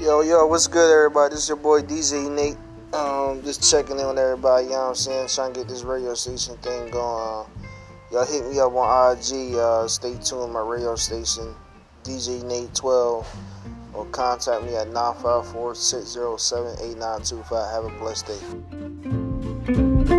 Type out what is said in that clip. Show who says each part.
Speaker 1: Yo, yo, what's good, everybody? This is your boy DJ Nate. Um, just checking in with everybody, you know what I'm saying? Trying to get this radio station thing going. Y'all hit me up on IG. Uh, stay tuned, my radio station, DJ Nate 12, or contact me at 954 607 8925. Have a blessed day.